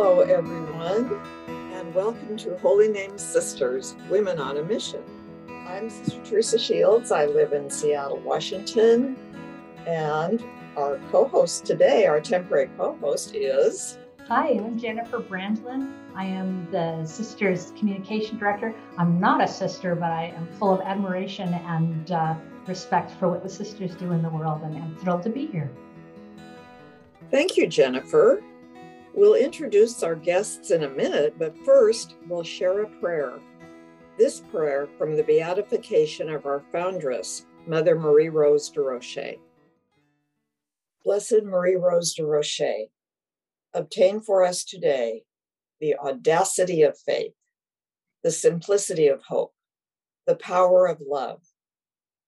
Hello, everyone, and welcome to Holy Name Sisters Women on a Mission. I'm Sister Teresa Shields. I live in Seattle, Washington, and our co host today, our temporary co host, is. Hi, I'm Jennifer Brandlin. I am the Sisters Communication Director. I'm not a sister, but I am full of admiration and uh, respect for what the sisters do in the world, and I'm thrilled to be here. Thank you, Jennifer. We'll introduce our guests in a minute, but first, we'll share a prayer. This prayer from the beatification of our foundress, Mother Marie Rose Durocher. Blessed Marie Rose Durocher, obtain for us today the audacity of faith, the simplicity of hope, the power of love,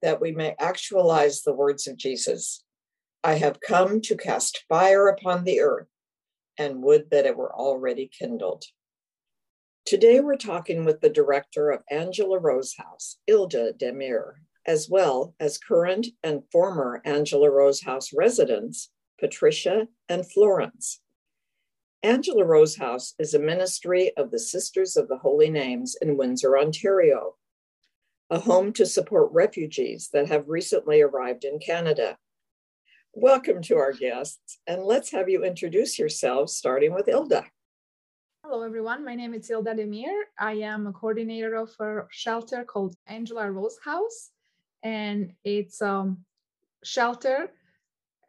that we may actualize the words of Jesus I have come to cast fire upon the earth and would that it were already kindled. Today, we're talking with the director of Angela Rose House, Ilda Demir, as well as current and former Angela Rose House residents, Patricia and Florence. Angela Rose House is a ministry of the Sisters of the Holy Names in Windsor, Ontario, a home to support refugees that have recently arrived in Canada. Welcome to our guests, and let's have you introduce yourselves, starting with Ilda. Hello, everyone. My name is Ilda Demir. I am a coordinator of a shelter called Angela Rose House, and it's a shelter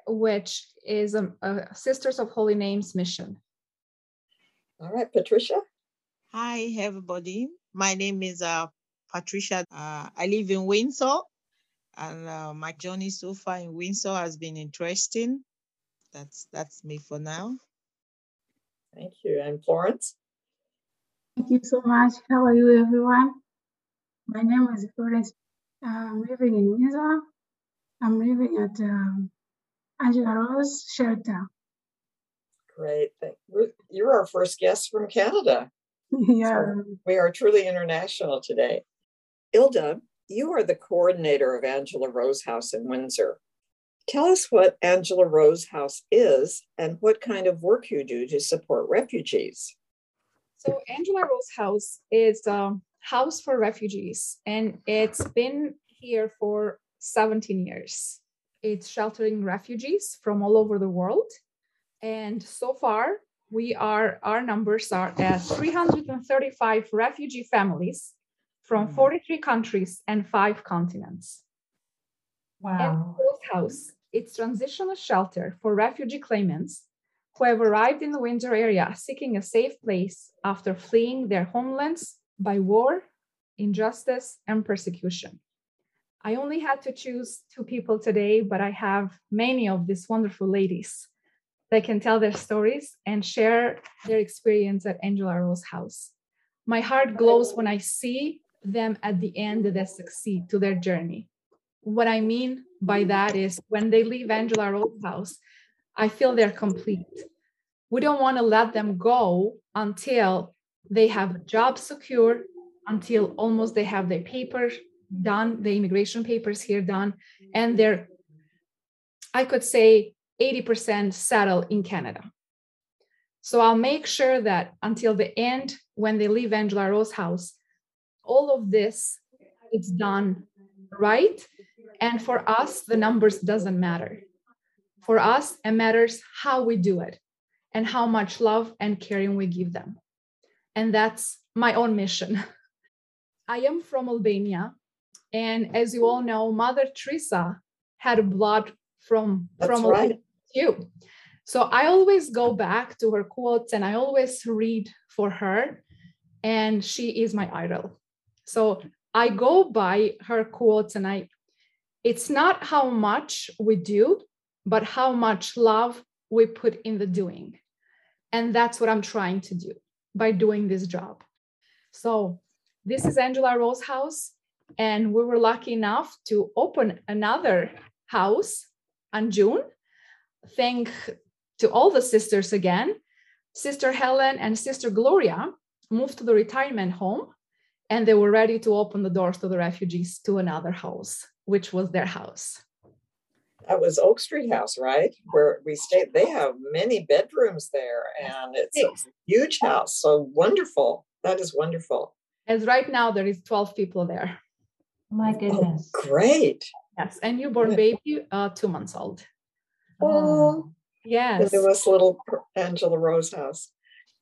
which is a, a Sisters of Holy Names mission. All right, Patricia. Hi, everybody. My name is uh, Patricia. Uh, I live in Windsor, and uh, my journey so far in Windsor has been interesting. That's that's me for now. Thank you. And Florence. Thank you so much. How are you, everyone? My name is Florence. I'm living in Windsor. I'm living at um, Angela Rose Shelter. Great. Thank you're our first guest from Canada. yeah. So we are truly international today. Ilda, you are the coordinator of Angela Rose House in Windsor. Tell us what Angela Rose House is and what kind of work you do to support refugees. So, Angela Rose House is a house for refugees, and it's been here for 17 years. It's sheltering refugees from all over the world. And so far, we are our numbers are at 335 refugee families from Mm. 43 countries and five continents. And Wow. Rose House, it's transitional shelter for refugee claimants who have arrived in the Windsor area seeking a safe place after fleeing their homelands by war, injustice, and persecution. I only had to choose two people today, but I have many of these wonderful ladies that can tell their stories and share their experience at Angela Rose House. My heart glows when I see them at the end that succeed to their journey. What I mean by that is when they leave Angela Rose House, I feel they're complete. We don't want to let them go until they have a job secure, until almost they have their papers done, the immigration papers here done, and they're, I could say, 80% settled in Canada. So I'll make sure that until the end, when they leave Angela Rose House, all of this it's done right. And for us, the numbers doesn't matter. For us, it matters how we do it and how much love and caring we give them. And that's my own mission. I am from Albania. And as you all know, Mother Teresa had blood from, That's from right. Albania too. So I always go back to her quotes and I always read for her. And she is my idol. So I go by her quotes and I it's not how much we do, but how much love we put in the doing. And that's what I'm trying to do by doing this job. So this is Angela Rose House. And we were lucky enough to open another house on June. Thank to all the sisters again. Sister Helen and Sister Gloria moved to the retirement home and they were ready to open the doors to the refugees to another house, which was their house. That was Oak Street House, right? Where we stayed. They have many bedrooms there and it's a huge house. So wonderful. That is wonderful. As right now, there is 12 people there. My goodness. Oh, great. Yes. And newborn baby, uh, two months old. Oh, Yes. it was little Angela Rose house.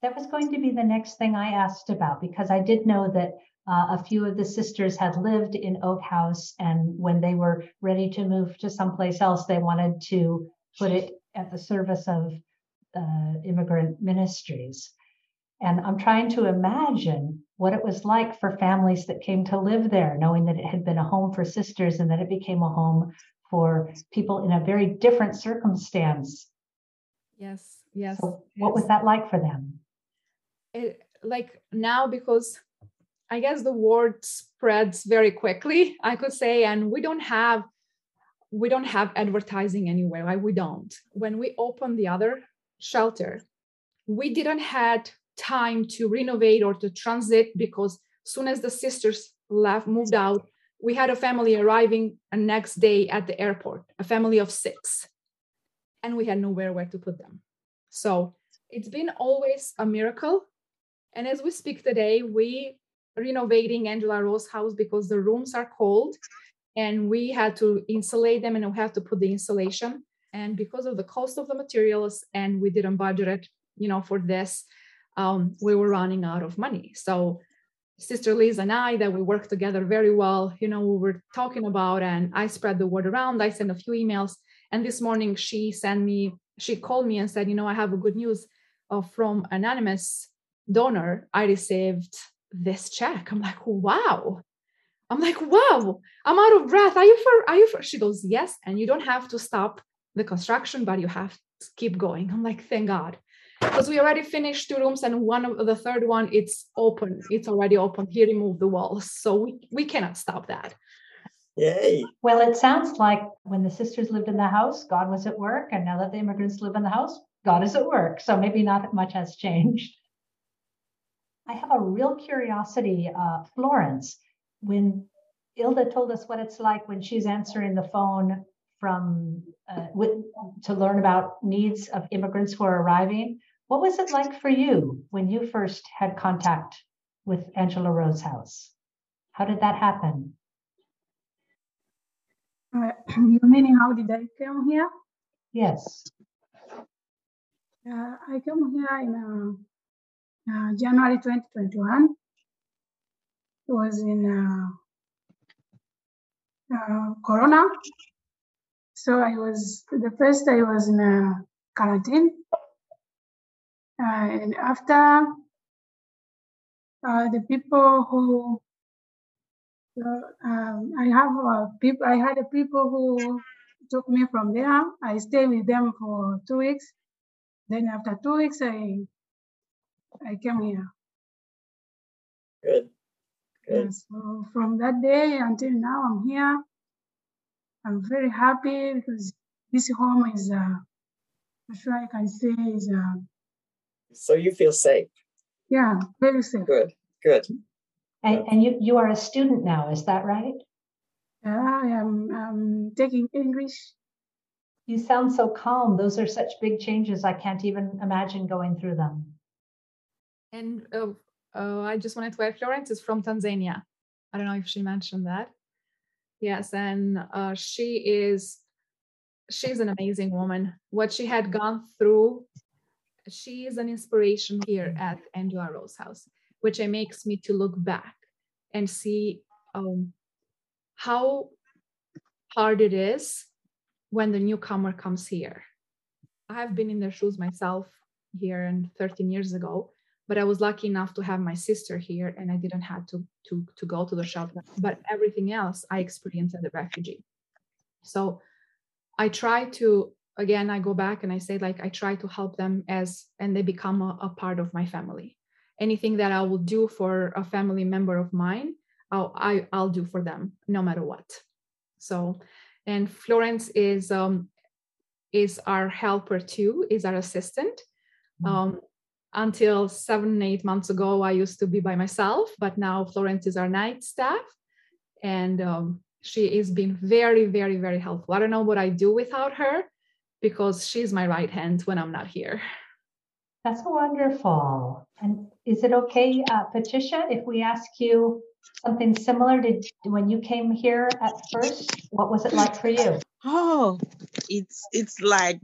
That was going to be the next thing I asked about because I did know that uh, a few of the sisters had lived in Oak House, and when they were ready to move to someplace else, they wanted to put it at the service of uh, immigrant ministries. And I'm trying to imagine what it was like for families that came to live there, knowing that it had been a home for sisters and that it became a home for people in a very different circumstance. Yes. Yes. So, what was that like for them? it, like now because i guess the word spreads very quickly i could say and we don't have we don't have advertising anywhere right? We don't. When we opened the other shelter we didn't had time to renovate or to transit because soon as the sisters left moved out we had a family arriving a next day at the airport a family of six and we had nowhere where to put them. So it's been always a miracle and as we speak today, we renovating Angela Rose house because the rooms are cold and we had to insulate them and we have to put the insulation. And because of the cost of the materials and we didn't budget it, you know, for this, um, we were running out of money. So Sister Liz and I, that we worked together very well, you know, we were talking about and I spread the word around. I sent a few emails. And this morning she sent me, she called me and said, you know, I have a good news uh, from anonymous donor, I received this check. I'm like, wow. I'm like, wow, I'm out of breath. Are you for, are you for? She goes, yes. And you don't have to stop the construction, but you have to keep going. I'm like, thank God. Because we already finished two rooms and one of the third one, it's open. It's already open. He removed the walls. So we, we cannot stop that. Yay. Well, it sounds like when the sisters lived in the house, God was at work. And now that the immigrants live in the house, God is at work. So maybe not much has changed. I have a real curiosity, uh, Florence, when Ilda told us what it's like when she's answering the phone from uh, with, to learn about needs of immigrants who are arriving. What was it like for you when you first had contact with Angela Rose House? How did that happen? Uh, you mean how did I come here? Yes. Uh, I came here in uh, uh, January 2021. It was in uh, uh, Corona. So I was, the first I was in uh, quarantine. and after uh, the people who um, I have uh, people. I had a people who took me from there. I stayed with them for two weeks. Then after two weeks, I I came here. Good. Good. Yes. So from that day until now, I'm here. I'm very happy because this home is, uh, I'm sure I can say, is, uh, So you feel safe. yeah, very safe. Good. Good. And, and you, you are a student now, is that right? Yeah, I am um, taking English. You sound so calm. Those are such big changes. I can't even imagine going through them. And uh, uh, I just wanted to add, Florence is from Tanzania. I don't know if she mentioned that. Yes, and uh, she is she's an amazing woman. What she had gone through, she is an inspiration here at Angela Rose House, which makes me to look back and see um, how hard it is when the newcomer comes here. I have been in their shoes myself here and 13 years ago, but I was lucky enough to have my sister here and I didn't have to, to, to go to the shelter. But everything else I experienced as a refugee. So I try to, again, I go back and I say, like, I try to help them as, and they become a, a part of my family. Anything that I will do for a family member of mine, I'll, I, I'll do for them no matter what. So, and Florence is, um, is our helper too, is our assistant. Um, until seven, eight months ago, I used to be by myself, but now Florence is our night staff. And um, She has been very, very, very helpful. I don't know what I do without her because she's my right hand when I'm not here. That's wonderful. And is it okay, uh, Patricia, if we ask you something similar to when you came here at first? What was it like for you? Oh, it's it's like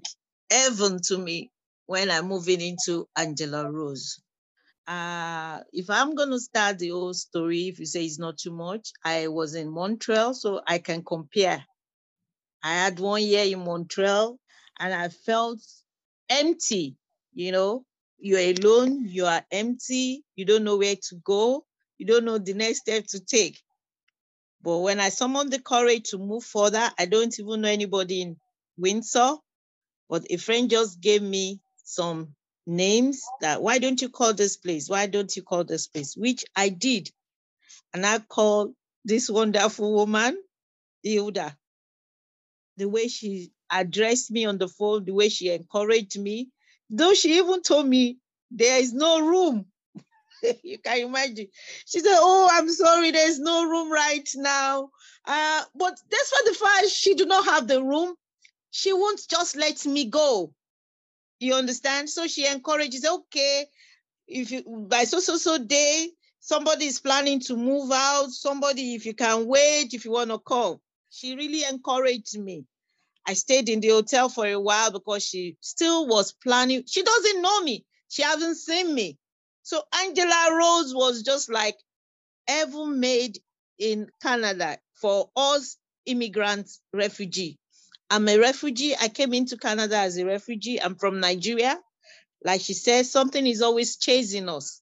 heaven to me when I'm moving into Angela Rose. Uh, if I'm going to start the whole story, if you say it's not too much, I was in Montreal, so I can compare. I had one year in Montreal and I felt empty. You know, you're alone, you are empty, you don't know where to go, you don't know the next step to take. But when I summoned the courage to move further, I don't even know anybody in Windsor, but a friend just gave me some names that why don't you call this place? Why don't you call this place? Which I did. And I called this wonderful woman, Hilda. The way she addressed me on the phone, the way she encouraged me, though she even told me there is no room. you can imagine. She said, Oh, I'm sorry, there's no room right now. Uh, but despite the fact she do not have the room, she won't just let me go. You understand? So she encourages, okay, if you by so so so day, somebody is planning to move out, somebody, if you can wait, if you want to call. She really encouraged me. I stayed in the hotel for a while because she still was planning. She doesn't know me. She hasn't seen me. So Angela Rose was just like heaven made in Canada for us immigrants, refugee. I'm a refugee. I came into Canada as a refugee. I'm from Nigeria. Like she says, something is always chasing us.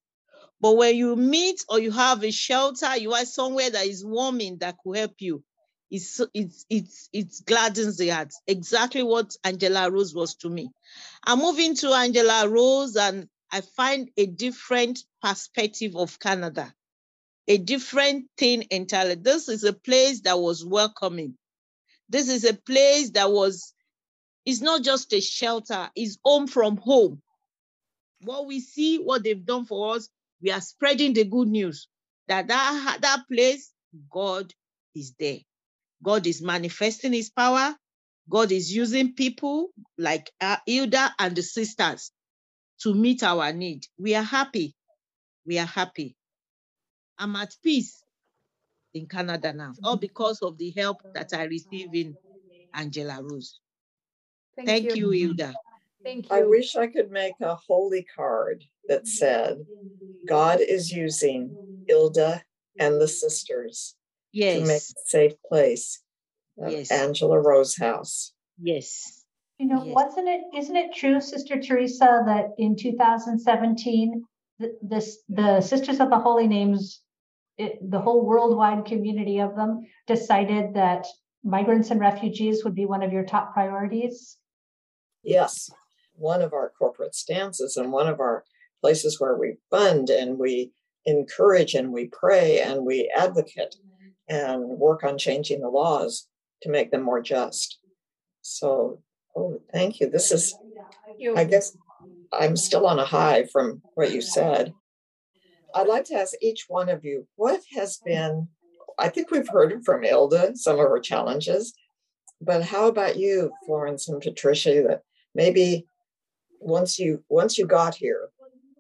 But when you meet or you have a shelter, you are somewhere that is warming that could help you. It's it's it's it's gladdens the heart. Exactly what Angela Rose was to me. I'm moving to Angela Rose and I find a different perspective of Canada, a different thing entirely. This is a place that was welcoming. This is a place that was, it's not just a shelter, it's home from home. What we see, what they've done for us, we are spreading the good news that that, that place, God is there. God is manifesting his power. God is using people like Hilda and the sisters to meet our need. We are happy. We are happy. I'm at peace in Canada now, all because of the help that I receive in Angela Rose. Thank, Thank you. you, Hilda. Thank you. I wish I could make a holy card that said, God is using Hilda and the sisters yes. to make a safe place yes. Angela Rose House. Yes. You know, yes. wasn't it, isn't it true, Sister Teresa, that in 2017, the, this, the Sisters of the Holy Names it, the whole worldwide community of them decided that migrants and refugees would be one of your top priorities? Yes, one of our corporate stances and one of our places where we fund and we encourage and we pray and we advocate and work on changing the laws to make them more just. So, oh, thank you. This is, I guess I'm still on a high from what you said. I'd like to ask each one of you what has been, I think we've heard from Hilda some of her challenges, but how about you, Florence and Patricia, that maybe once you once you got here,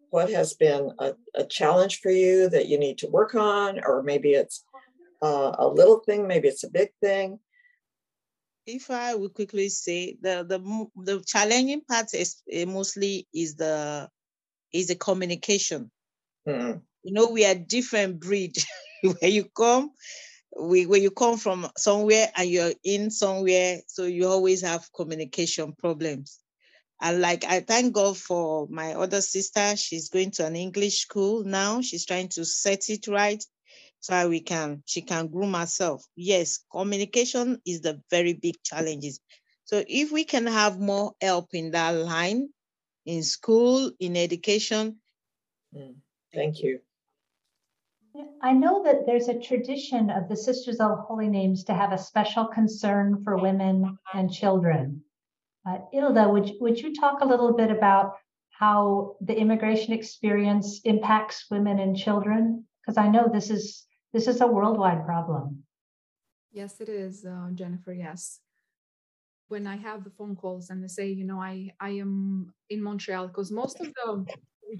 what has been a, a challenge for you that you need to work on, or maybe it's uh, a little thing, maybe it's a big thing. If I would quickly say the the the challenging part is eh, mostly is the is the communication Mm. You know, we are different breed. where you come, we where you come from somewhere and you're in somewhere, so you always have communication problems. And like I thank God for my other sister. She's going to an English school now. She's trying to set it right so we can she can groom herself. Yes, communication is the very big challenges. So if we can have more help in that line, in school, in education, mm. Thank you. I know that there's a tradition of the Sisters of Holy Names to have a special concern for women and children. Uh, Hilda, would, would you talk a little bit about how the immigration experience impacts women and children? Because I know this is this is a worldwide problem. Yes, it is, uh, Jennifer. Yes. When I have the phone calls and they say, you know, I I am in Montreal because most of the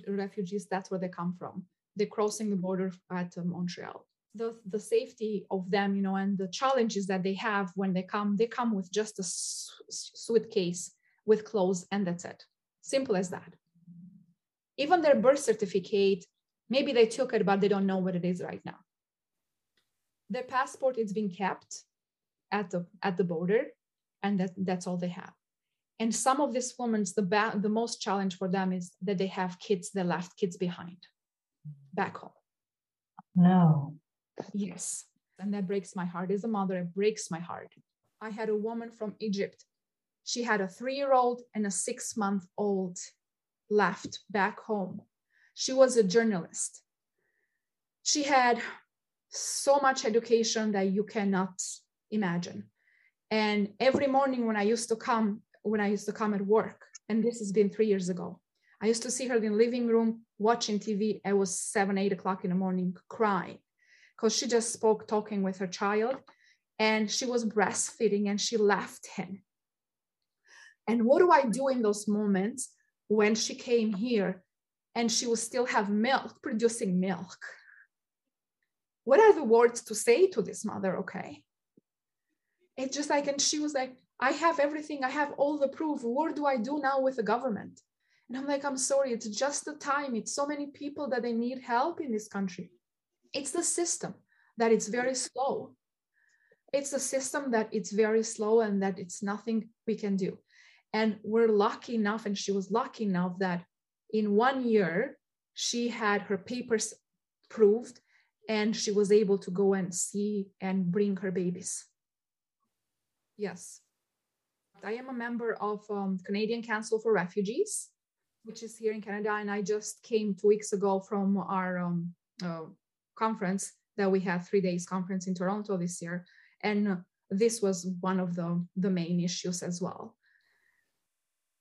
refugees that's where they come from. They're crossing the border at uh, Montreal. The the safety of them, you know, and the challenges that they have when they come, they come with just a suitcase with clothes and that's it. Simple as that. Even their birth certificate, maybe they took it, but they don't know what it is right now their passport is being kept at the at the border and that, that's all they have and some of these women the ba- the most challenge for them is that they have kids they left kids behind back home. No. Yes. And that breaks my heart. As a mother it breaks my heart. I had a woman from egypt. She had a three-year-old and a six-month-old left back home. She was a journalist. She had so much education that you cannot imagine. And every morning when I used to come, when I used to come at work, and this has been three years ago, I used to see her in the living room watching TV. It was seven, eight o'clock in the morning, crying because she just spoke talking with her child and she was breastfeeding and she left him. And what do I do in those moments when she came here and she will still have milk, producing milk? what are the words to say to this mother okay it's just like and she was like i have everything. I have all the proof. What do i do now with the government? And i'm like i'm sorry. It's just the time. It's so many people that they need help in this country. It's the system that it's very slow. It's the system that it's very slow and that it's nothing we can do. And we're lucky enough and she was lucky enough that in one year she had her papers proved and she was able to go and see and bring her babies. Yes. I am a member of um, Canadian Council for Refugees, which is here in Canada, and I just came two weeks ago from our um, uh, conference that we had three days conference in Toronto this year, and this was one of the the main issues as well.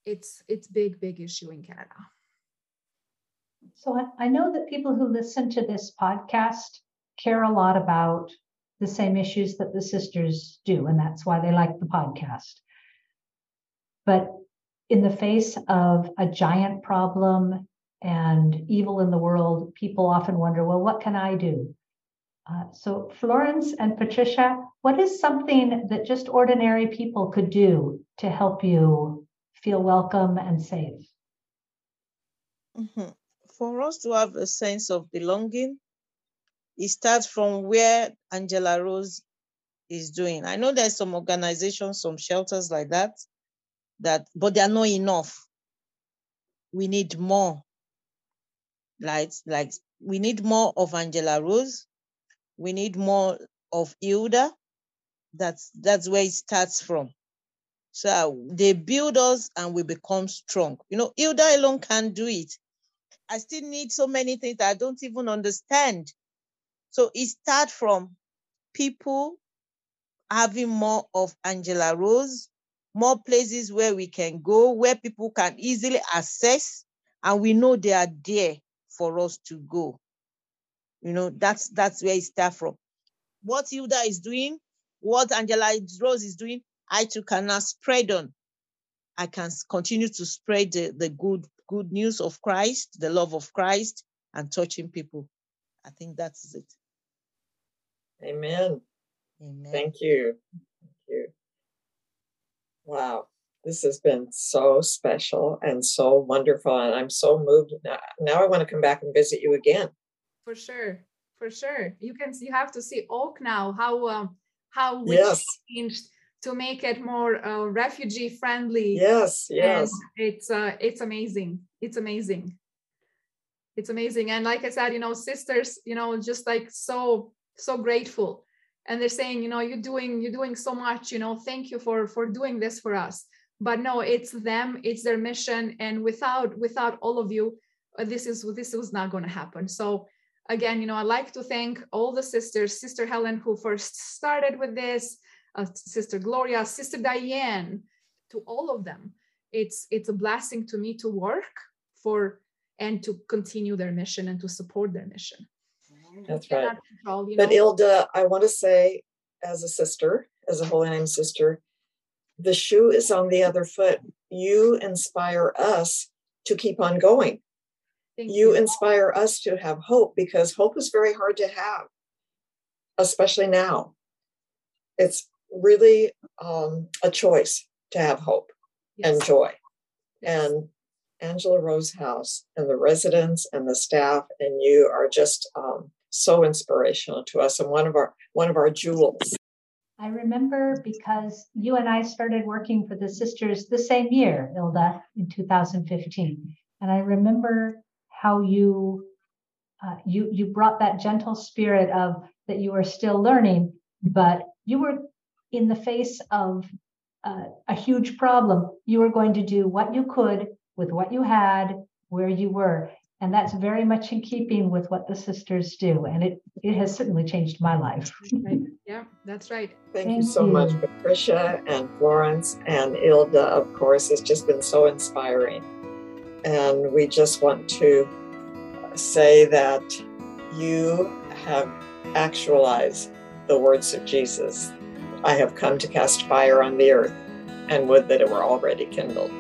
It's it's big big issue in Canada. So I, I know that people who listen to this podcast care a lot about the same issues that the sisters do, and that's why they like the podcast. But in the face of a giant problem and evil in the world, people often wonder, well, what can I do? Uh, so, Florence and Patricia, what is something that just ordinary people could do to help you feel welcome and safe? Mm-hmm for us to have a sense of belonging, it starts from where Angela Rose is doing. I know there's some organizations, some shelters like that, that but they are not enough. We need more. Like, like we need more of Angela Rose. We need more of Hilda. That's that's where it starts from. So uh, they build us and we become strong. You know, Hilda alone can't do it. I still need so many things that I don't even understand. So it starts from people having more of Angela Rose, more places where we can go, where people can easily access, and we know they are there for us to go. You know, that's that's where it starts from. What Hilda is doing, what Angela Rose is doing, I too cannot spread on. I can continue to spread the, the good good news of Christ, the love of Christ, and touching people. I think that's it. Amen. Amen. Thank you. Thank you. Wow. This has been so special and so wonderful. And I'm so moved. Now, now I want to come back and visit you again. For sure. For sure. You can you have to see Oak now, how um, how we yes. changed to make it more uh, refugee friendly. Yes, yes. And it's uh, it's amazing. It's amazing. It's amazing. And like I said, you know, sisters, you know, just like so so grateful. And they're saying, you know, you're doing you're doing so much. You know, thank you for for doing this for us. But no, it's them. It's their mission. And without without all of you, uh, this is this was not going to happen. So again, you know, I like to thank all the sisters, Sister Helen, who first started with this uh, Sister Gloria, Sister Diane, to all of them. It's it's a blessing to me to work for and to continue their mission and to support their mission. That's right. Control, but know. Hilda, I want to say, as a sister, as a holy name sister, the shoe is on the other foot. You inspire us to keep on going. Thank You inspire us to have hope because hope is very hard to have, especially now. It's really um, a choice to have hope and Yes. joy. And Angela Rose House and the residents and the staff and you are just um, so inspirational to us and one of our one of our jewels. I remember because you and I started working for the sisters the same year, Ilda, in 2015. And I remember how you uh, you you brought that gentle spirit of that you were still learning, but you were in the face of uh, a huge problem. You were going to do what you could with what you had, where you were, and that's very much in keeping with what the sisters do. And it it has certainly changed my life. Right. Yeah, that's right. Thank, you Thank so much. Patricia and Florence and Ilda, of course, has just been so inspiring. And we just want to say that you have actualized the words of Jesus I have come to cast fire on the earth, and would that it were already kindled.